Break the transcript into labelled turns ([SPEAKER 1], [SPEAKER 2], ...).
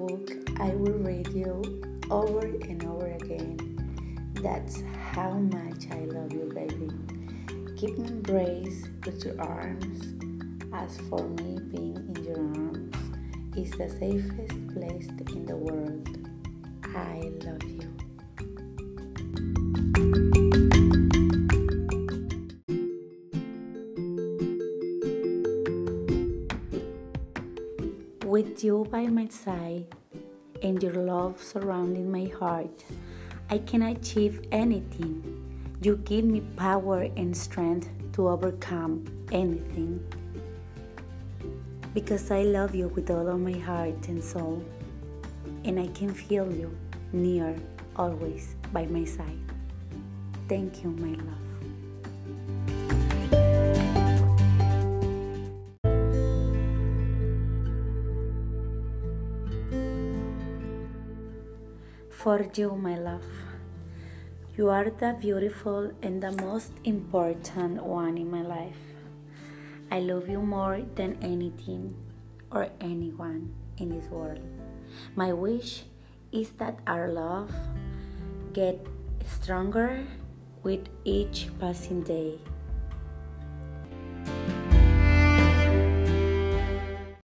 [SPEAKER 1] book I will read you over and over again. That's how much I love you, baby. Keep me embraced with your arms. As for me, being in your arms is the safest place in the world. I love you. With you by my side and your love surrounding my heart, I can achieve anything. You give me power and strength to overcome anything. Because I love you with all of my heart and soul, and I can feel you near, always by my side. Thank you, my love. For you, my love. You are the beautiful and the most important one in my life. I love you more than anything or anyone in this world. My wish is that our love get stronger with each passing day.